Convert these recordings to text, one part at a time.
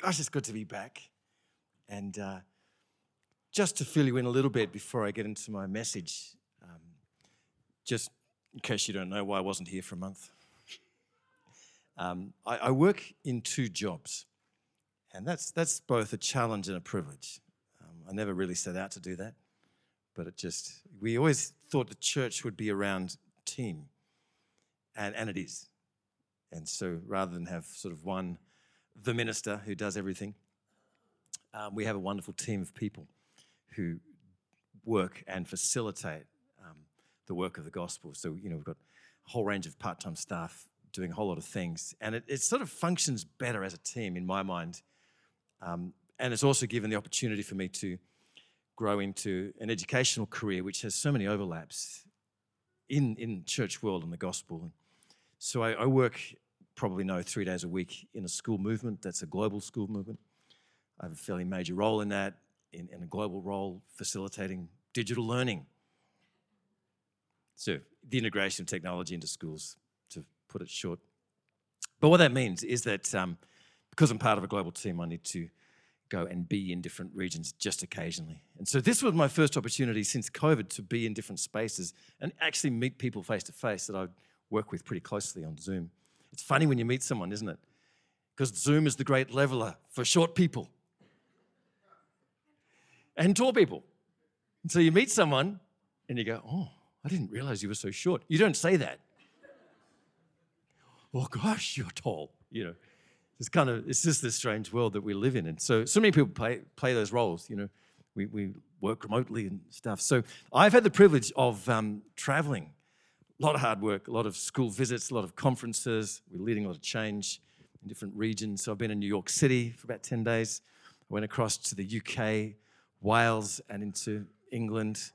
gosh, it's good to be back. And uh, just to fill you in a little bit before I get into my message, um, just in case you don't know why I wasn't here for a month, um, I, I work in two jobs. And that's, that's both a challenge and a privilege. Um, I never really set out to do that, but it just, we always thought the church would be around team, and, and it is. And so rather than have sort of one, the minister who does everything, um, we have a wonderful team of people who work and facilitate um, the work of the gospel. So, you know, we've got a whole range of part time staff doing a whole lot of things. And it, it sort of functions better as a team in my mind. Um, and it's also given the opportunity for me to grow into an educational career, which has so many overlaps in, in church world and the gospel. And So I, I work probably know three days a week in a school movement that's a global school movement. I have a fairly major role in that, in, in a global role facilitating digital learning. So the integration of technology into schools, to put it short. But what that means is that um, because I'm part of a global team, I need to go and be in different regions just occasionally. And so this was my first opportunity since COVID to be in different spaces and actually meet people face to face that I work with pretty closely on Zoom. It's funny when you meet someone, isn't it? Because Zoom is the great leveler for short people and tall people. And so you meet someone and you go, Oh, I didn't realize you were so short. You don't say that. oh gosh, you're tall, you know it's kind of it's just this strange world that we live in and so so many people play play those roles you know we, we work remotely and stuff so i've had the privilege of um, traveling a lot of hard work a lot of school visits a lot of conferences we're leading a lot of change in different regions so i've been in new york city for about 10 days i went across to the uk wales and into england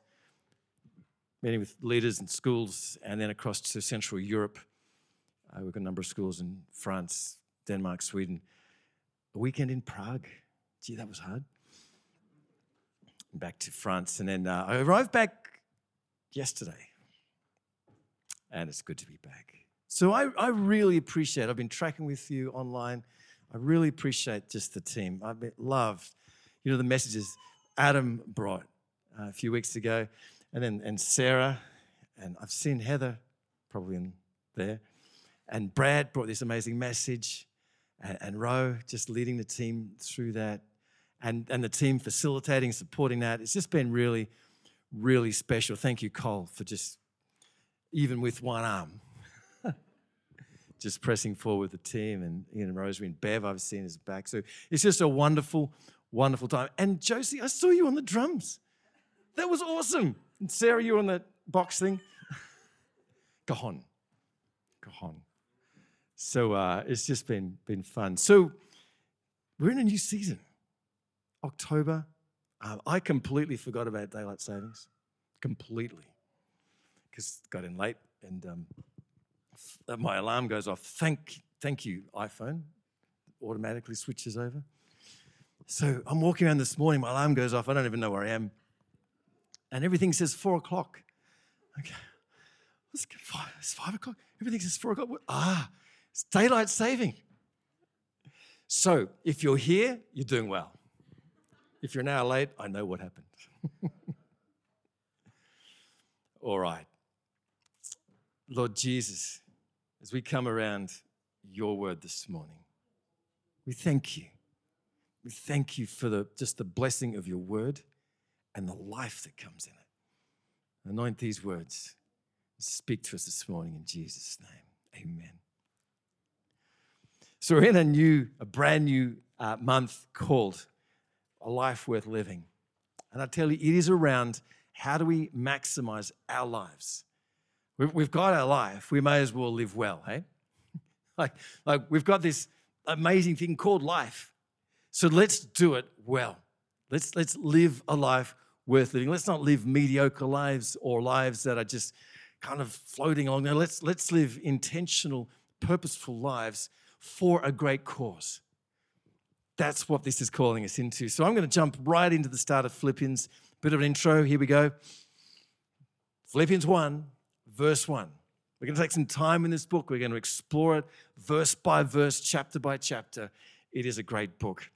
meeting with leaders and schools and then across to central europe i work at a number of schools in france Denmark, Sweden. A weekend in Prague. Gee, that was hard. Back to France. And then uh, I arrived back yesterday. And it's good to be back. So I, I really appreciate, I've been tracking with you online. I really appreciate just the team. I've loved, you know, the messages Adam brought uh, a few weeks ago, and then and Sarah, and I've seen Heather probably in there, and Brad brought this amazing message and, and Ro just leading the team through that, and, and the team facilitating, supporting that. It's just been really, really special. Thank you, Cole, for just, even with one arm, just pressing forward with the team. And Ian Rosemary and Bev, I've seen his back. So it's just a wonderful, wonderful time. And Josie, I saw you on the drums. That was awesome. And Sarah, you on that box thing. Cajon. Cajon. So uh, it's just been, been fun. So we're in a new season, October. Um, I completely forgot about daylight savings, completely, because got in late and um, my alarm goes off. Thank, thank you, iPhone. Automatically switches over. So I'm walking around this morning, my alarm goes off. I don't even know where I am. And everything says four o'clock. Okay. Five, it's five o'clock. Everything says four o'clock. Ah, it's daylight saving. So if you're here, you're doing well. If you're an hour late, I know what happened. All right. Lord Jesus, as we come around your word this morning, we thank you. We thank you for the, just the blessing of your word and the life that comes in it. Anoint these words. Speak to us this morning in Jesus' name. Amen. So we're in a new, a brand new uh, month called A Life Worth Living. And I tell you, it is around how do we maximize our lives? We've got our life, we may as well live well, hey? like, like we've got this amazing thing called life. So let's do it well. Let's, let's live a life worth living. Let's not live mediocre lives or lives that are just kind of floating along there. Let's, let's live intentional, purposeful lives for a great cause. That's what this is calling us into. So I'm going to jump right into the start of Philippians. Bit of an intro. Here we go. Philippians 1, verse 1. We're going to take some time in this book. We're going to explore it verse by verse, chapter by chapter. it is a great book.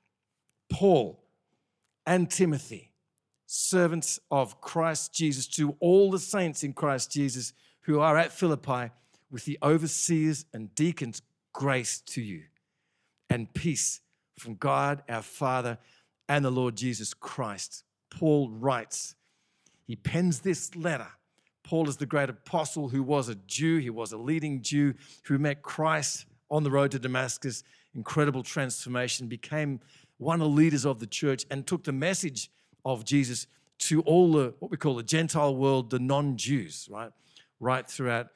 Paul and Timothy, servants of Christ Jesus, to all the saints in Christ Jesus who are at Philippi, with the overseers and deacons, grace to you and peace from God our Father and the Lord Jesus Christ. Paul writes, he pens this letter. Paul is the great apostle who was a Jew, he was a leading Jew who met Christ on the road to Damascus, incredible transformation, became one of the leaders of the church and took the message of Jesus to all the what we call the Gentile world, the non-Jews, right? Right throughout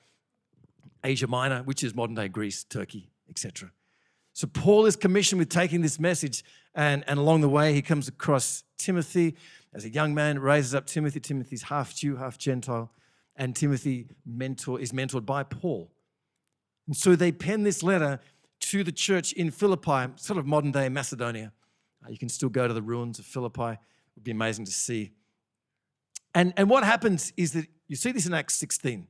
Asia Minor, which is modern day Greece, Turkey, etc. So Paul is commissioned with taking this message, and, and along the way, he comes across Timothy. As a young man, raises up Timothy. Timothy's half Jew, half Gentile, and Timothy mentor, is mentored by Paul. And so they pen this letter to the church in Philippi, sort of modern day Macedonia. Uh, you can still go to the ruins of Philippi. It would be amazing to see. And, and what happens is that you see this in Acts 16.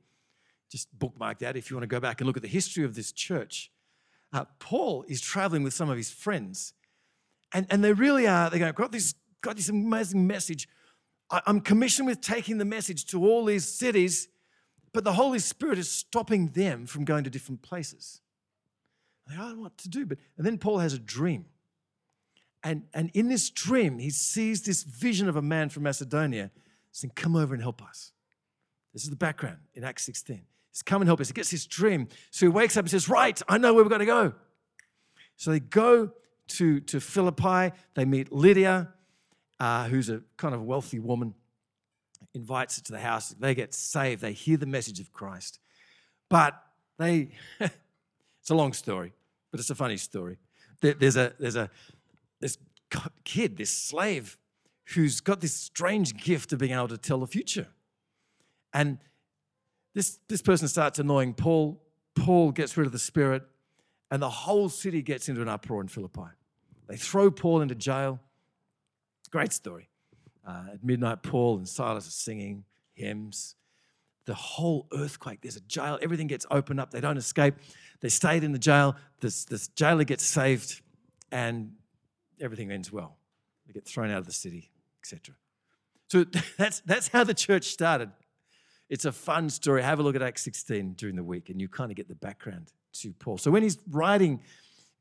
Just bookmark that if you want to go back and look at the history of this church. Uh, Paul is traveling with some of his friends, and, and they really are, they're going, got this, got this amazing message. I, I'm commissioned with taking the message to all these cities, but the Holy Spirit is stopping them from going to different places. They don't know what to do. But and then Paul has a dream. And, and in this dream, he sees this vision of a man from Macedonia saying, Come over and help us. This is the background in Acts 16. He's come and help us. He gets this dream. So he wakes up and says, Right, I know where we're going to go. So they go to, to Philippi. They meet Lydia, uh, who's a kind of wealthy woman, invites her to the house. They get saved. They hear the message of Christ. But they, it's a long story, but it's a funny story. There's a, there's a, this kid, this slave, who's got this strange gift of being able to tell the future. And this, this person starts annoying Paul. Paul gets rid of the spirit, and the whole city gets into an uproar in Philippi. They throw Paul into jail. Great story. Uh, at midnight, Paul and Silas are singing hymns. The whole earthquake, there's a jail, everything gets opened up. They don't escape. They stayed in the jail. This, this jailer gets saved, and everything ends well. They get thrown out of the city, etc. So that's, that's how the church started. It's a fun story. Have a look at Acts 16 during the week, and you kind of get the background to Paul. So when he's writing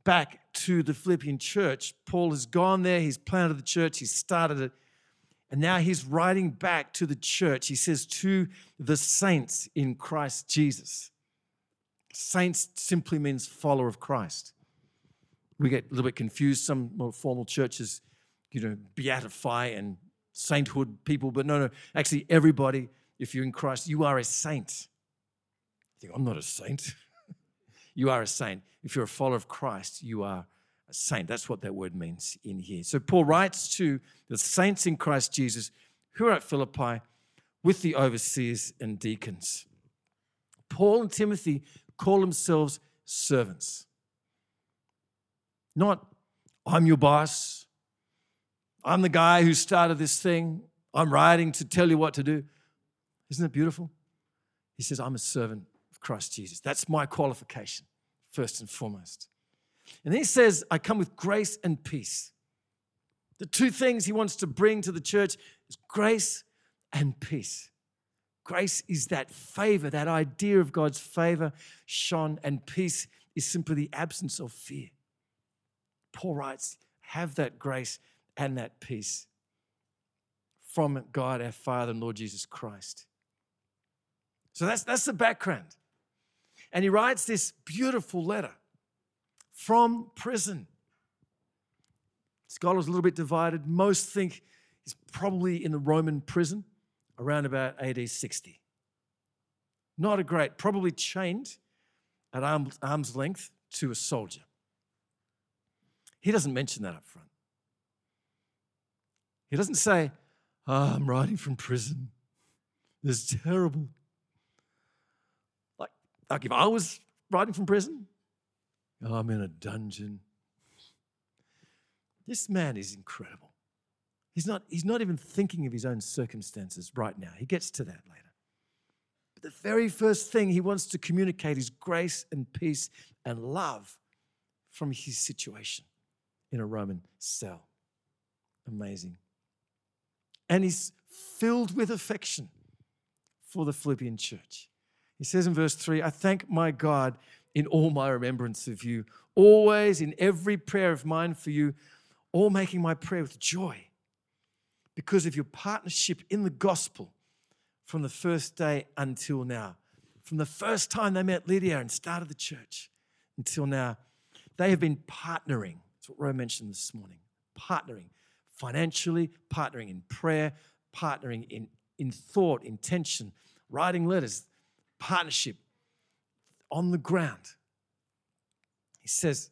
back to the Philippian church, Paul has gone there, he's planted the church, he's started it, and now he's writing back to the church. He says, To the saints in Christ Jesus. Saints simply means follower of Christ we get a little bit confused. Some more formal churches, you know, beatify and sainthood people, but no, no, actually, everybody, if you're in Christ, you are a saint. You think, I'm not a saint. you are a saint. If you're a follower of Christ, you are a saint. That's what that word means in here. So Paul writes to the saints in Christ Jesus who are at Philippi with the overseers and deacons. Paul and Timothy call themselves servants. Not, I'm your boss. I'm the guy who started this thing. I'm writing to tell you what to do. Isn't it beautiful? He says, I'm a servant Christ Jesus. That's my qualification, first and foremost. And then he says, I come with grace and peace. The two things he wants to bring to the church is grace and peace. Grace is that favor, that idea of God's favor shone, and peace is simply the absence of fear. Paul writes, have that grace and that peace from God our Father and Lord Jesus Christ. So that's, that's the background. And he writes this beautiful letter from prison. Scholars a little bit divided. Most think he's probably in the Roman prison around about AD 60. Not a great, probably chained at arm's length to a soldier. He doesn't mention that up front. He doesn't say, oh, I'm writing from prison. Is terrible. Like, if I was writing from prison, oh, I'm in a dungeon. This man is incredible. He's not, he's not even thinking of his own circumstances right now. He gets to that later. But the very first thing he wants to communicate is grace and peace and love from his situation in a Roman cell. Amazing. And he's filled with affection for the Philippian church. He says in verse 3 I thank my God in all my remembrance of you, always in every prayer of mine for you, all making my prayer with joy because of your partnership in the gospel from the first day until now. From the first time they met Lydia and started the church until now, they have been partnering. That's what Ro mentioned this morning. Partnering financially, partnering in prayer, partnering in, in thought, intention, writing letters, partnership on the ground. He says,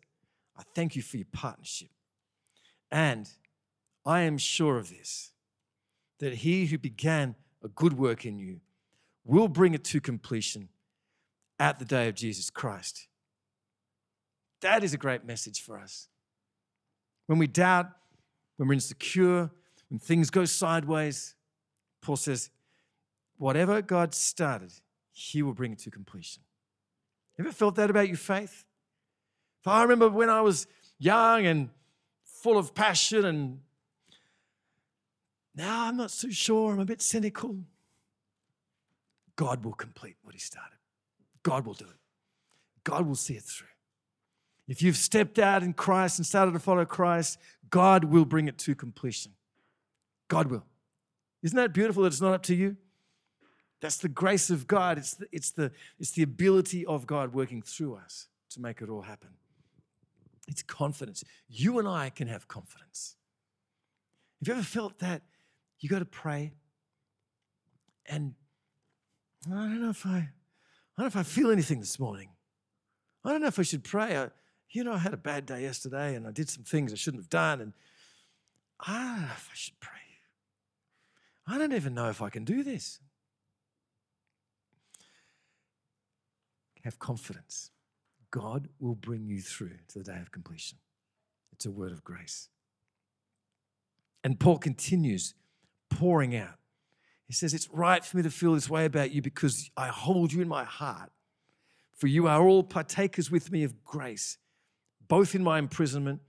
I thank you for your partnership. And I am sure of this, that he who began a good work in you will bring it to completion at the day of Jesus Christ. That is a great message for us. When we doubt, when we're insecure, when things go sideways, Paul says, whatever God started, he will bring it to completion. Ever felt that about your faith? I remember when I was young and full of passion, and now I'm not so sure, I'm a bit cynical. God will complete what He started. God will do it. God will see it through. If you've stepped out in Christ and started to follow Christ, God will bring it to completion. God will. Isn't that beautiful that it's not up to you? That's the grace of God. It's the, it's the, it's the ability of God working through us to make it all happen. It's confidence. You and I can have confidence. Have you ever felt that? You got to pray, and I don't know if I, I don't know if I feel anything this morning. I don't know if I should pray. I, you know, I had a bad day yesterday, and I did some things I shouldn't have done, and I don't know if I should pray. I don't even know if I can do this. Have confidence. God will bring you through to the day of completion. It's a word of grace. And Paul continues pouring out. He says, It's right for me to feel this way about you because I hold you in my heart. For you are all partakers with me of grace, both in my imprisonment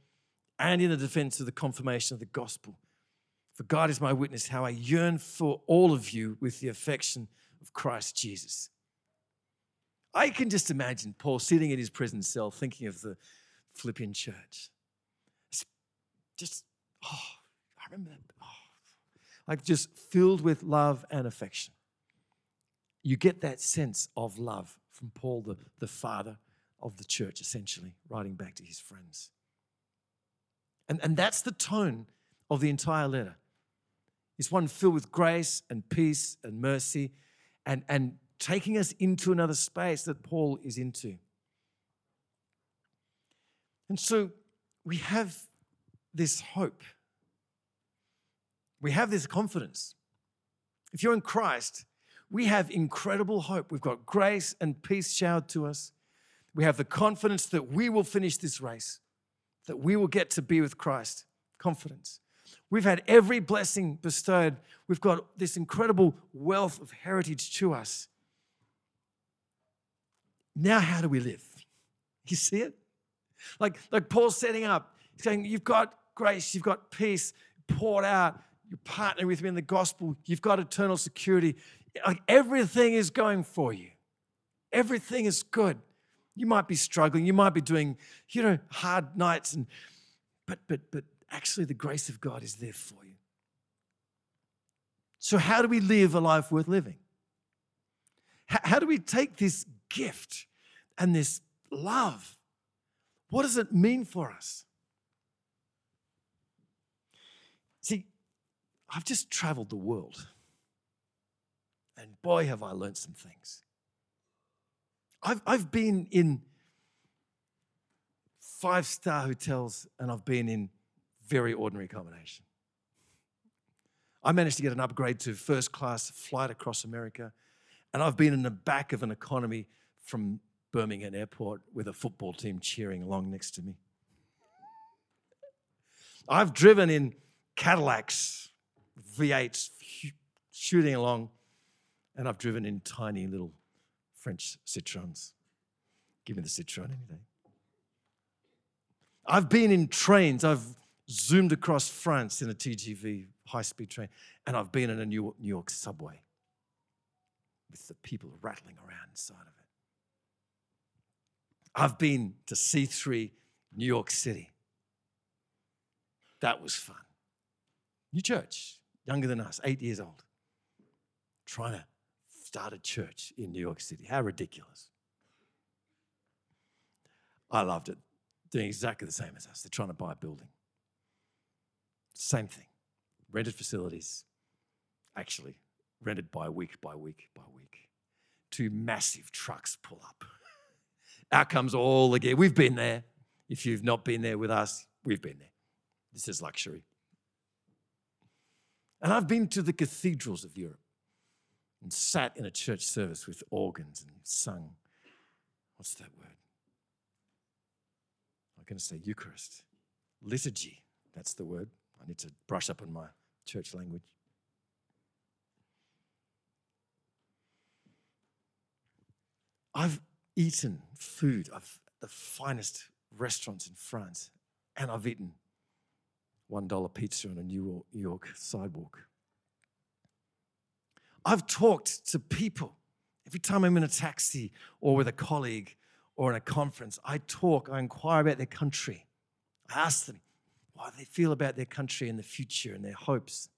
and in the defense of the confirmation of the gospel. For God is my witness how I yearn for all of you with the affection of Christ Jesus. I can just imagine Paul sitting in his prison cell thinking of the Philippian church. Just, oh, I remember that. Oh, like just filled with love and affection. You get that sense of love from Paul, the, the father of the church, essentially, writing back to his friends. And, and that's the tone of the entire letter. It's one filled with grace and peace and mercy and, and taking us into another space that Paul is into. And so we have this hope. We have this confidence. If you're in Christ, we have incredible hope. We've got grace and peace showered to us. We have the confidence that we will finish this race, that we will get to be with Christ. Confidence. We've had every blessing bestowed. We've got this incredible wealth of heritage to us. Now, how do we live? You see it? Like, like Paul's setting up, he's saying, You've got grace, you've got peace poured out, you partner with me in the gospel, you've got eternal security. Like everything is going for you. Everything is good. You might be struggling, you might be doing, you know, hard nights, and but but but actually the grace of God is there for you. So, how do we live a life worth living? How do we take this gift and this love. What does it mean for us? See, I've just traveled the world, and boy, have I learned some things. I've, I've been in five star hotels, and I've been in very ordinary accommodation. I managed to get an upgrade to first class flight across America. And I've been in the back of an economy from Birmingham Airport with a football team cheering along next to me. I've driven in Cadillacs, V8s, shooting along, and I've driven in tiny little French Citroens. Give me the Citroen any day. I've been in trains. I've zoomed across France in a TGV high speed train, and I've been in a New York, New York subway with the people rattling around inside of it. I've been to C3 New York City. That was fun. New church, younger than us, eight years old, trying to start a church in New York City. How ridiculous. I loved it. Doing exactly the same as us. They're trying to buy a building. Same thing. Rented facilities, actually, rented by week by week by week. Two massive trucks pull up. Out comes all the. We've been there. If you've not been there with us, we've been there. This is luxury. And I've been to the cathedrals of Europe and sat in a church service with organs and sung. What's that word? I'm going to say Eucharist. Liturgy, that's the word. I need to brush up on my church language. I've eaten food of the finest restaurants in France, and I've eaten $1 pizza on a New York sidewalk. I've talked to people. Every time I'm in a taxi or with a colleague or in a conference, I talk, I inquire about their country. I ask them what they feel about their country and the future and their hopes.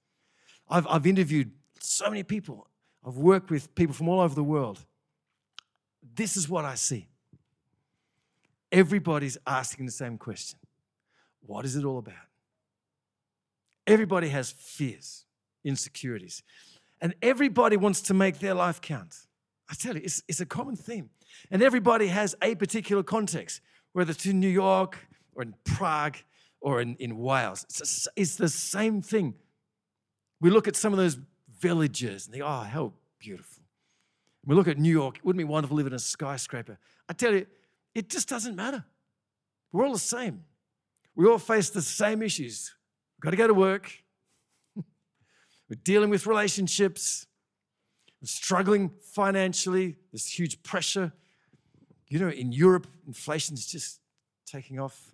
I've, I've interviewed so many people. I've worked with people from all over the world. This is what I see. Everybody's asking the same question What is it all about? Everybody has fears, insecurities, and everybody wants to make their life count. I tell you, it's, it's a common theme. And everybody has a particular context, whether it's in New York or in Prague or in, in Wales. It's, a, it's the same thing. We look at some of those villages and think, oh, how beautiful. We look at New York, wouldn't it be wonderful to live in a skyscraper? I tell you, it just doesn't matter. We're all the same. We all face the same issues. We've got to go to work. We're dealing with relationships. We're struggling financially. There's huge pressure. You know, in Europe, inflation's just taking off.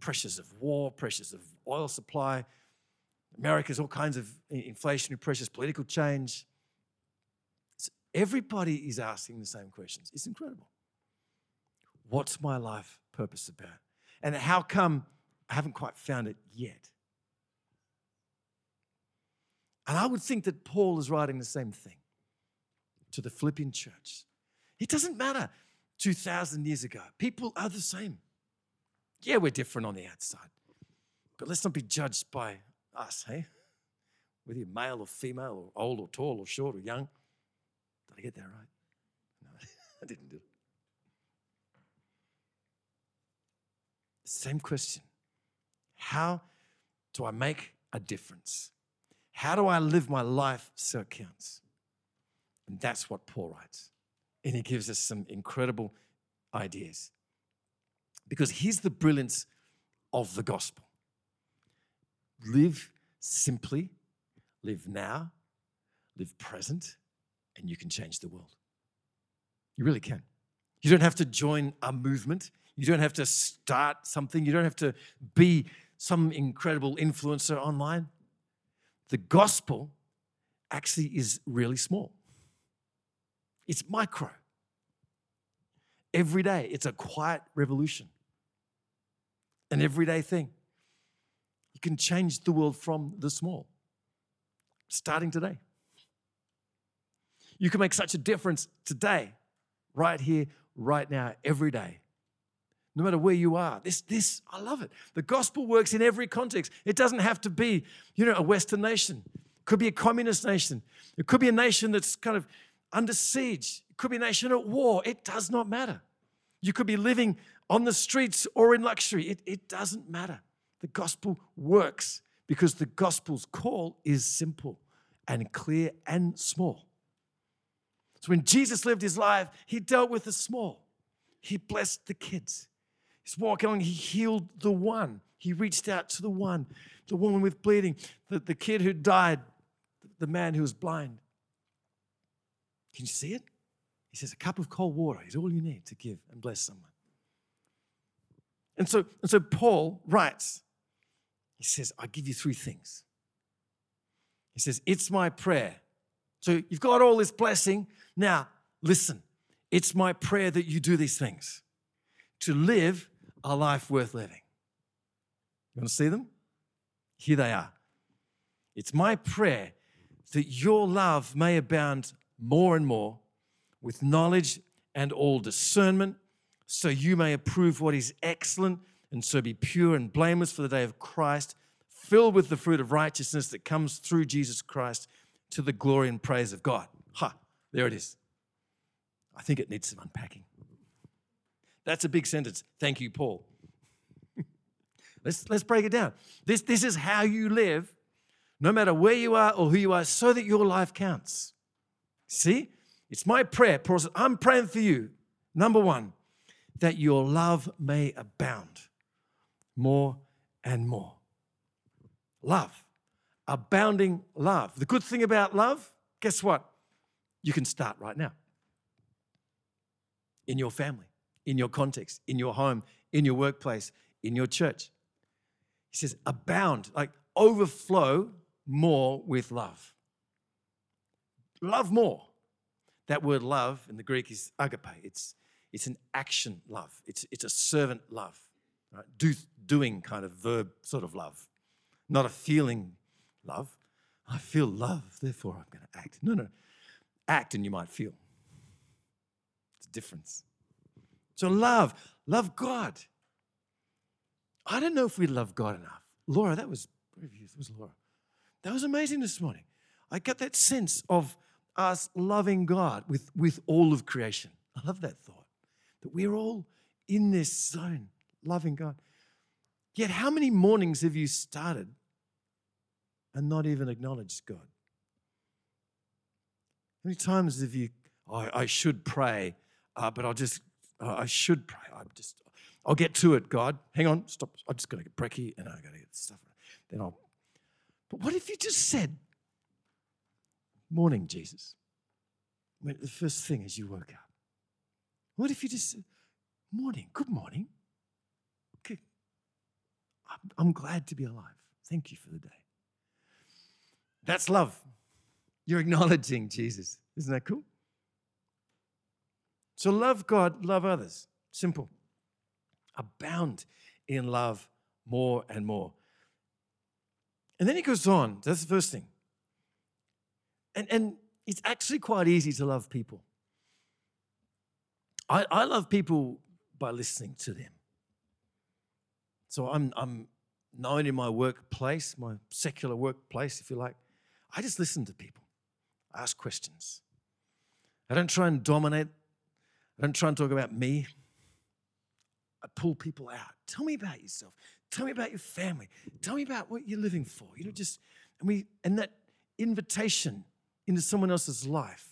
Pressures of war, pressures of oil supply. America's all kinds of inflationary pressures, political change. Everybody is asking the same questions. It's incredible. What's my life purpose about? And how come I haven't quite found it yet? And I would think that Paul is writing the same thing to the Philippian church. It doesn't matter 2,000 years ago, people are the same. Yeah, we're different on the outside, but let's not be judged by us, hey? Whether you're male or female, or old or tall or short or young. Did I get that right? No, I didn't do it. Same question. How do I make a difference? How do I live my life so it counts? And that's what Paul writes. And he gives us some incredible ideas. Because here's the brilliance of the gospel live simply, live now, live present, and you can change the world. You really can. You don't have to join a movement. You don't have to start something. You don't have to be some incredible influencer online. The gospel actually is really small, it's micro. Every day, it's a quiet revolution, an everyday thing. You can change the world from the small, starting today. You can make such a difference today, right here, right now, every day no matter where you are. This, this, I love it. The gospel works in every context. It doesn't have to be, you know, a Western nation. It could be a communist nation. It could be a nation that's kind of under siege. It could be a nation at war. It does not matter. You could be living on the streets or in luxury. It, it doesn't matter. The gospel works because the gospel's call is simple and clear and small. So when Jesus lived his life, he dealt with the small. He blessed the kids. He's walking he healed the one. He reached out to the one, the woman with bleeding, the, the kid who died, the man who was blind. Can you see it? He says, A cup of cold water is all you need to give and bless someone. And so, and so Paul writes, he says, I give you three things. He says, It's my prayer. So you've got all this blessing. Now, listen, it's my prayer that you do these things to live a life worth living. You want to see them? Here they are. It's my prayer that your love may abound more and more with knowledge and all discernment, so you may approve what is excellent and so be pure and blameless for the day of Christ, filled with the fruit of righteousness that comes through Jesus Christ to the glory and praise of God. Ha, there it is. I think it needs some unpacking. That's a big sentence. Thank you, Paul. let's, let's break it down. This, this is how you live, no matter where you are or who you are, so that your life counts. See? It's my prayer. Paul says, I'm praying for you. Number one, that your love may abound more and more. Love, abounding love. The good thing about love, guess what? You can start right now in your family, in your context, in your home, in your workplace, in your church. He says, abound, like overflow more with love. Love more. That word love in the Greek is agape. It's, it's an action love, it's, it's a servant love, right? Do, doing kind of verb sort of love, not a feeling love. I feel love, therefore I'm going to act. No, no. Act and you might feel It's a difference. So love, love God. I don't know if we love God enough. Laura, that was, that was Laura. That was amazing this morning. I got that sense of us loving God with, with all of creation. I love that thought that we're all in this zone, loving God. Yet, how many mornings have you started and not even acknowledge God? How many times have you, I should pray, uh, but I'll just, uh, I should pray. I'm just, I'll get to it, God. Hang on, stop. I'm just going to get brekkie and I got to get stuff. Then I'll. But what if you just said, Morning, Jesus? When the first thing as you woke up. What if you just said, Morning, good morning. Okay. I'm, I'm glad to be alive. Thank you for the day. That's love. You're acknowledging Jesus. Isn't that cool? So love God, love others. Simple. Abound in love more and more. And then he goes on. That's the first thing. And, and it's actually quite easy to love people. I, I love people by listening to them. So I'm, I'm known in my workplace, my secular workplace, if you like. I just listen to people, I ask questions. I don't try and dominate I don't try and talk about me. I pull people out. Tell me about yourself. Tell me about your family. Tell me about what you're living for. You know, just and we and that invitation into someone else's life.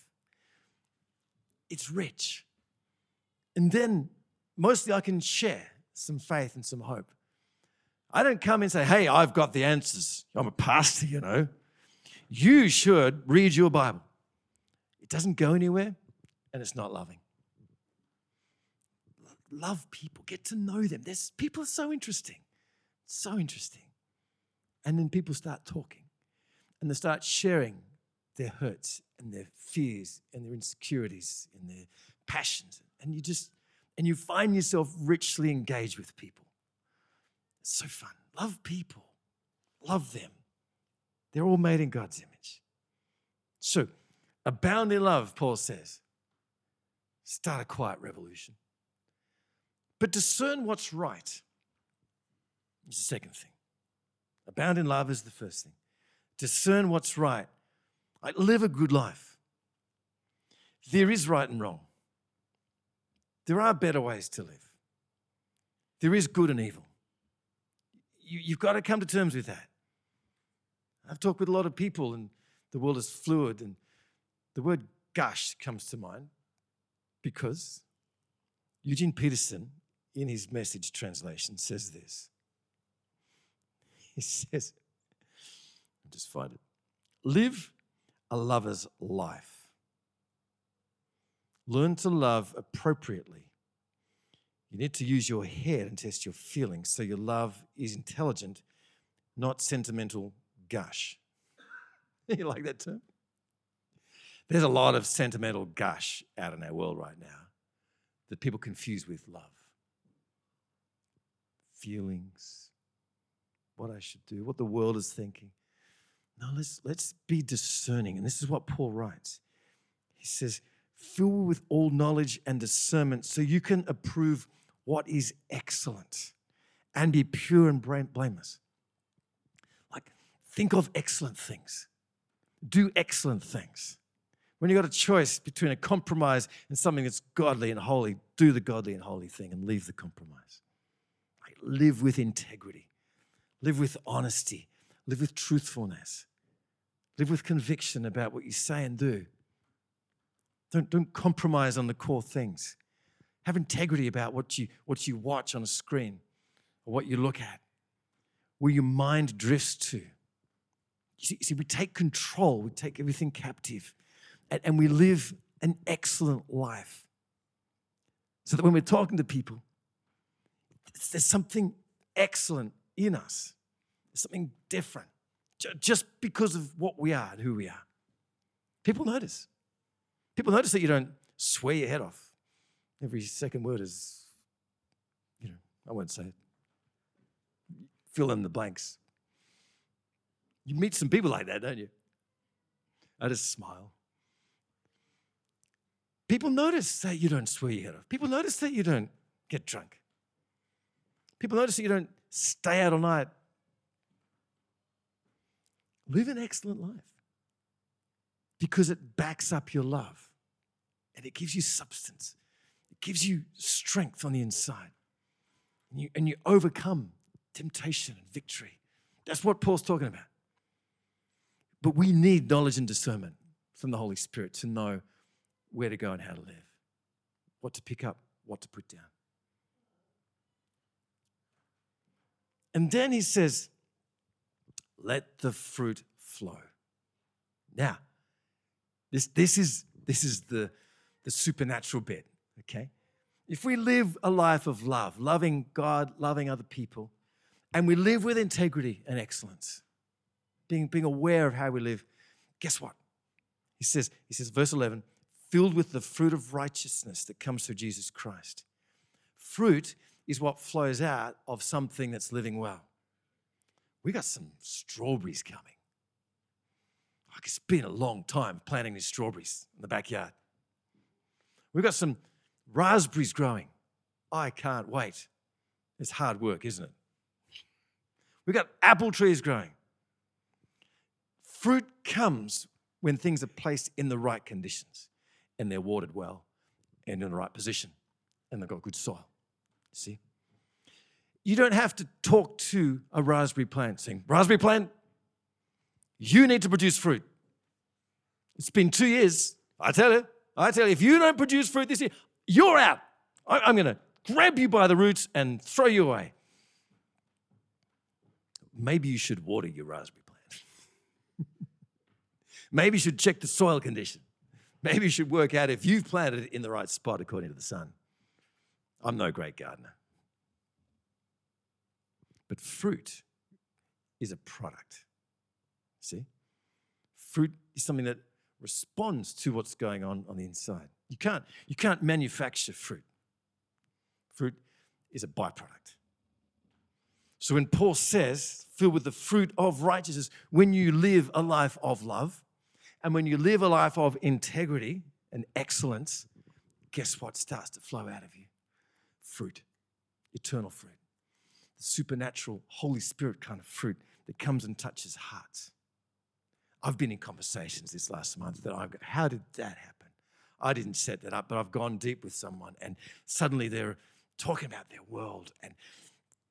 It's rich. And then mostly I can share some faith and some hope. I don't come and say, hey, I've got the answers. I'm a pastor, you know. You should read your Bible. It doesn't go anywhere and it's not loving love people, get to know them. There's people are so interesting, so interesting. And then people start talking and they start sharing their hurts and their fears and their insecurities and their passions. And you just, and you find yourself richly engaged with people. It's so fun. Love people, love them. They're all made in God's image. So, abound in love, Paul says. Start a quiet revolution. But discern what's right is the second thing. Abound in love is the first thing. Discern what's right. I live a good life. There is right and wrong. There are better ways to live. There is good and evil. You, have got to come to terms with that. I've talked with a lot of people, and the world is fluid, and the word gush comes to mind because Eugene Peterson in his message translation says this. He says, I'll just find it. Live a lover's life. Learn to love appropriately. You need to use your head and test your feelings so your love is intelligent, not sentimental gush. you like that term? There's a lot of sentimental gush out in our world right now that people confuse with love. Feelings, what I should do, what the world is thinking. No, let's, let's be discerning. And this is what Paul writes. He says, fill with all knowledge and discernment so you can approve what is excellent and be pure and blameless. Think of excellent things, do excellent things. When you've got a choice between a compromise and something that's godly and holy, do the godly and holy thing and leave the compromise. Like, live with integrity, live with honesty, live with truthfulness, live with conviction about what you say and do. Don't, don't compromise on the core things. Have integrity about what you, what you watch on a screen or what you look at, where your mind drifts to. See, see we take control, we take everything captive, and, and we live an excellent life. So that when we're talking to people, there's something excellent in us, there's something different, just because of what we are and who we are. People notice. People notice that you don't swear your head off. Every second word is, you know, I won't say it. Fill in the blanks. You meet some people like that, don't you? I just smile. People notice that you don't swear your head off. People notice that you don't get drunk. People notice that you don't stay out all night. Live an excellent life because it backs up your love and it gives you substance, it gives you strength on the inside. And you, and you overcome temptation and victory. That's what Paul's talking about. But we need knowledge and discernment from the Holy Spirit to know where to go and how to live, what to pick up, what to put down. And then he says, let the fruit flow. Now, this, this, is, this is the, the supernatural bit, okay? If we live a life of love, loving God, loving other people, and we live with integrity and excellence, being, being aware of how we live, guess what? He says, he says, verse 11, filled with the fruit of righteousness that comes through Jesus Christ. Fruit is what flows out of something that's living well. We got some strawberries coming. Like it's been a long time planting these strawberries in the backyard. We've got some raspberries growing. I can't wait. It's hard work, isn't it? We've got apple trees growing. Fruit comes when things are placed in the right conditions and they're watered well and in the right position and they've got good soil. See? You don't have to talk to a raspberry plant saying, Raspberry plant, you need to produce fruit. It's been two years. I tell you, I tell you, if you don't produce fruit this year, you're out. I'm going to grab you by the roots and throw you away. Maybe you should water your raspberry. Maybe you should check the soil condition. Maybe you should work out if you've planted it in the right spot according to the sun. I'm no great gardener. But fruit is a product. See? Fruit is something that responds to what's going on on the inside. You can't, you can't manufacture fruit. Fruit is a byproduct. So when Paul says, filled with the fruit of righteousness, when you live a life of love and when you live a life of integrity and excellence, guess what starts to flow out of you? Fruit, eternal fruit the supernatural Holy Spirit kind of fruit that comes and touches hearts. I've been in conversations this last month that I've got, how did that happen? I didn't set that up, but I've gone deep with someone and suddenly they're talking about their world and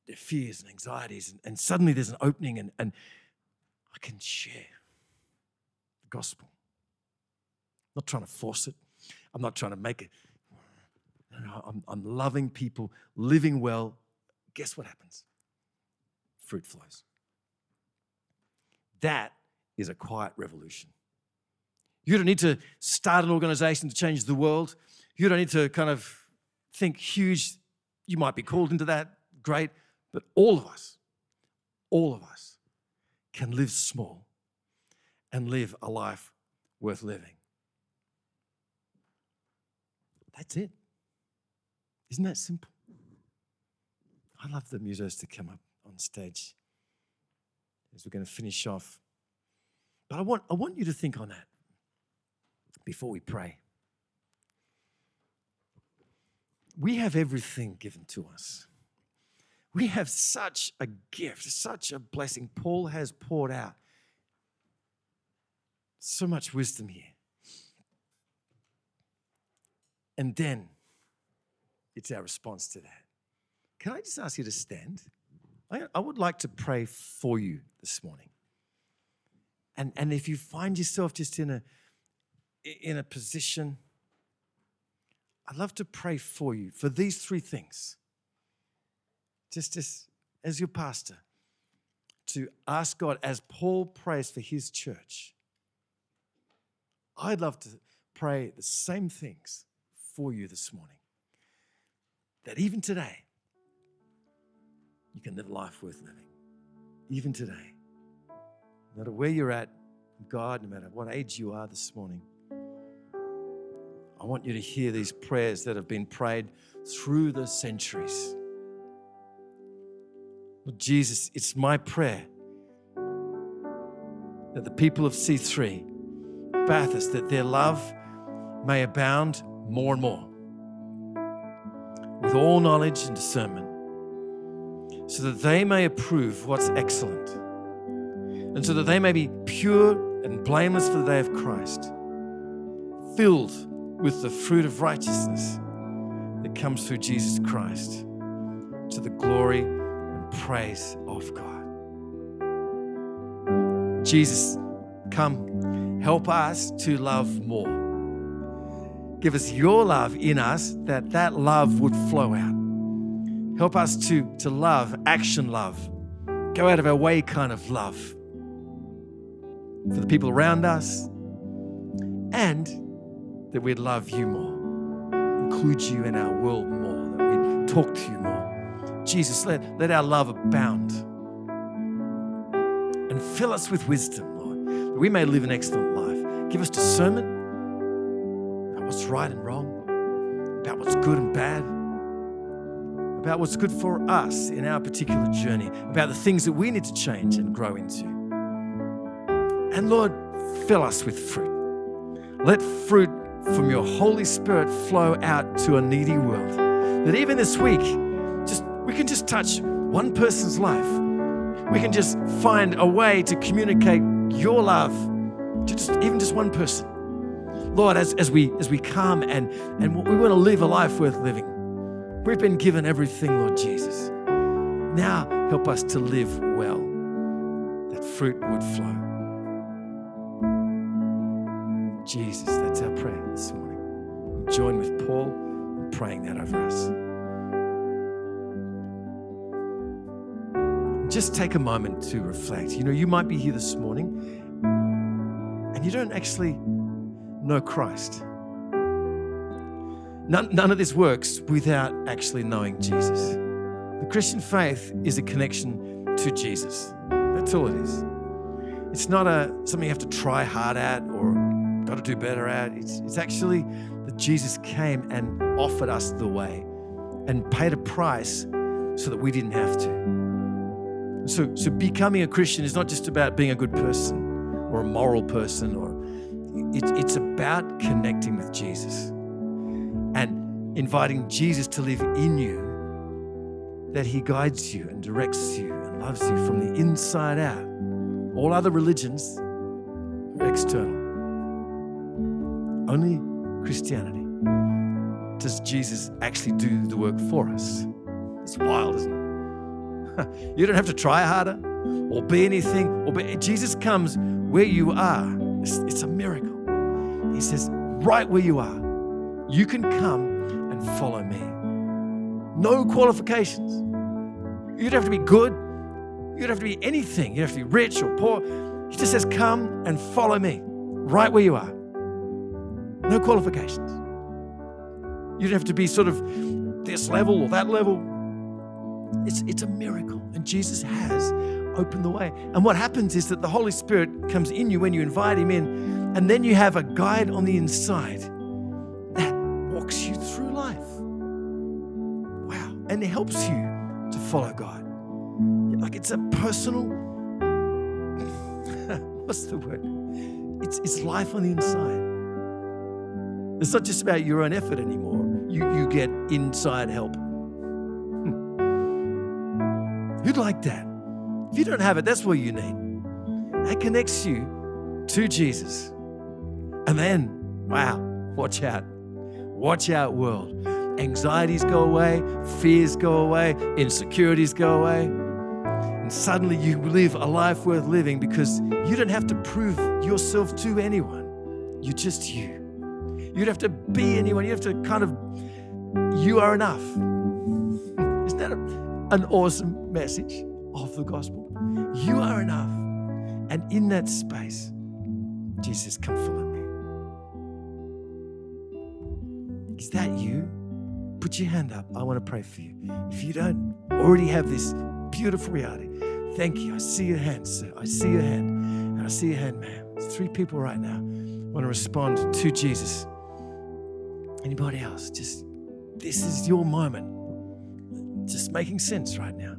their fears and anxieties. And, and suddenly there's an opening and, and I can share gospel. I'm not trying to force it. I'm not trying to make it. I'm, I'm loving people, living well, guess what happens? Fruit flows. That is a quiet revolution. You don't need to start an organization to change the world. You don't need to kind of think huge. you might be called into that, great. But all of us, all of us can live small and live a life worth living. That's it. Isn't that simple? I love the musos to come up on stage as we're going to finish off. But I want, I want you to think on that before we pray. We have everything given to us. We have such a gift, such a blessing. Paul has poured out so much wisdom here. And then it's our response to that. Can I just ask you to stand? I, I would like to pray for you this morning. And, and if you find yourself just in a, in a position, I'd love to pray for you for these three things. Just as, as your pastor, to ask God, as Paul prays for his church, I'd love to pray the same things for you this morning. That even today, you can live a life worth living. Even today. No matter where you're at, God, no matter what age you are this morning, I want you to hear these prayers that have been prayed through the centuries. Lord Jesus, it's my prayer that the people of C3, Bathurst, that their love may abound more and more with all knowledge and discernment, so that they may approve what's excellent, and so that they may be pure and blameless for the day of Christ, filled with the fruit of righteousness that comes through Jesus Christ to the glory and praise of God. Jesus, come, help us to love more Give us your love in us that that love would flow out. Help us to, to love, action love, go out of our way kind of love for the people around us, and that we'd love you more, include you in our world more, that we'd talk to you more. Jesus, let, let our love abound and fill us with wisdom, we may live an excellent life. Give us discernment about what's right and wrong, about what's good and bad, about what's good for us in our particular journey, about the things that we need to change and grow into. And Lord, fill us with fruit. Let fruit from your Holy Spirit flow out to a needy world. That even this week, just we can just touch one person's life. We can just find a way to communicate your love to just even just one person. Lord, as, as we as we come and, and we want to live a life worth living, we've been given everything, Lord Jesus. Now help us to live well, that fruit would flow. Jesus, that's our prayer this morning. Join with Paul in praying that over us. Just take a moment to reflect. You know, you might be here this morning and you don't actually know Christ. None, none of this works without actually knowing Jesus. The Christian faith is a connection to Jesus. That's all it is. It's not a something you have to try hard at or got to do better at. It's, it's actually that Jesus came and offered us the way and paid a price so that we didn't have to. So, so becoming a Christian is not just about being a good person or a moral person or it's, it's about connecting with Jesus and inviting Jesus to live in you, that He guides you and directs you and loves you from the inside out. All other religions are external. Only Christianity does Jesus actually do the work for us. It's wild, isn't it? you don't have to try harder or be anything. Or be, Jesus comes where you are. It's, it's a miracle. He says, right where you are, you can come and follow me. No qualifications. You don't have to be good. You don't have to be anything. You don't have to be rich or poor. He just says, come and follow me right where you are. No qualifications. You don't have to be sort of this level or that level. It's, it's a miracle. And Jesus has opened the way. And what happens is that the Holy Spirit comes in you when you invite Him in, and then you have a guide on the inside that walks you through life. Wow. And it helps you to follow God. Like it's a personal, what's the word? It's, it's life on the inside. It's not just about your own effort anymore. You, you get inside help. Who'd like that? If you don't have it, that's what you need. That connects you to Jesus. And then, wow, watch out. Watch out, world. Anxieties go away, fears go away, insecurities go away. And suddenly you live a life worth living because you don't have to prove yourself to anyone. You're just you. You don't have to be anyone. You have to kind of, you are enough. Isn't that a, an awesome message of the gospel? You are enough. And in that space, Jesus, come follow me. Is that you? Put your hand up. I want to pray for you. If you don't already have this beautiful reality, thank you. I see your hand, sir. I see your hand. And I see your hand, ma'am. Three people right now want to respond to Jesus. Anybody else? Just this is your moment. Just making sense right now.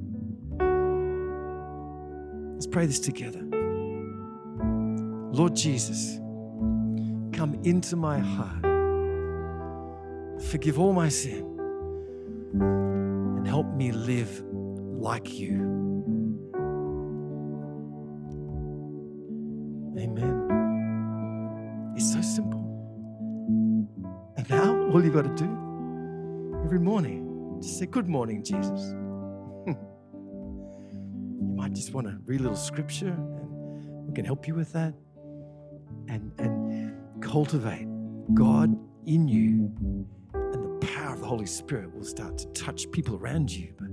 Let's pray this together. Lord Jesus, come into my heart. Forgive all my sin and help me live like you. Amen. It's so simple. And now, all you've got to do every morning, just say, Good morning, Jesus. Just want to read a little scripture, and we can help you with that. And, and cultivate God in you, and the power of the Holy Spirit will start to touch people around you. But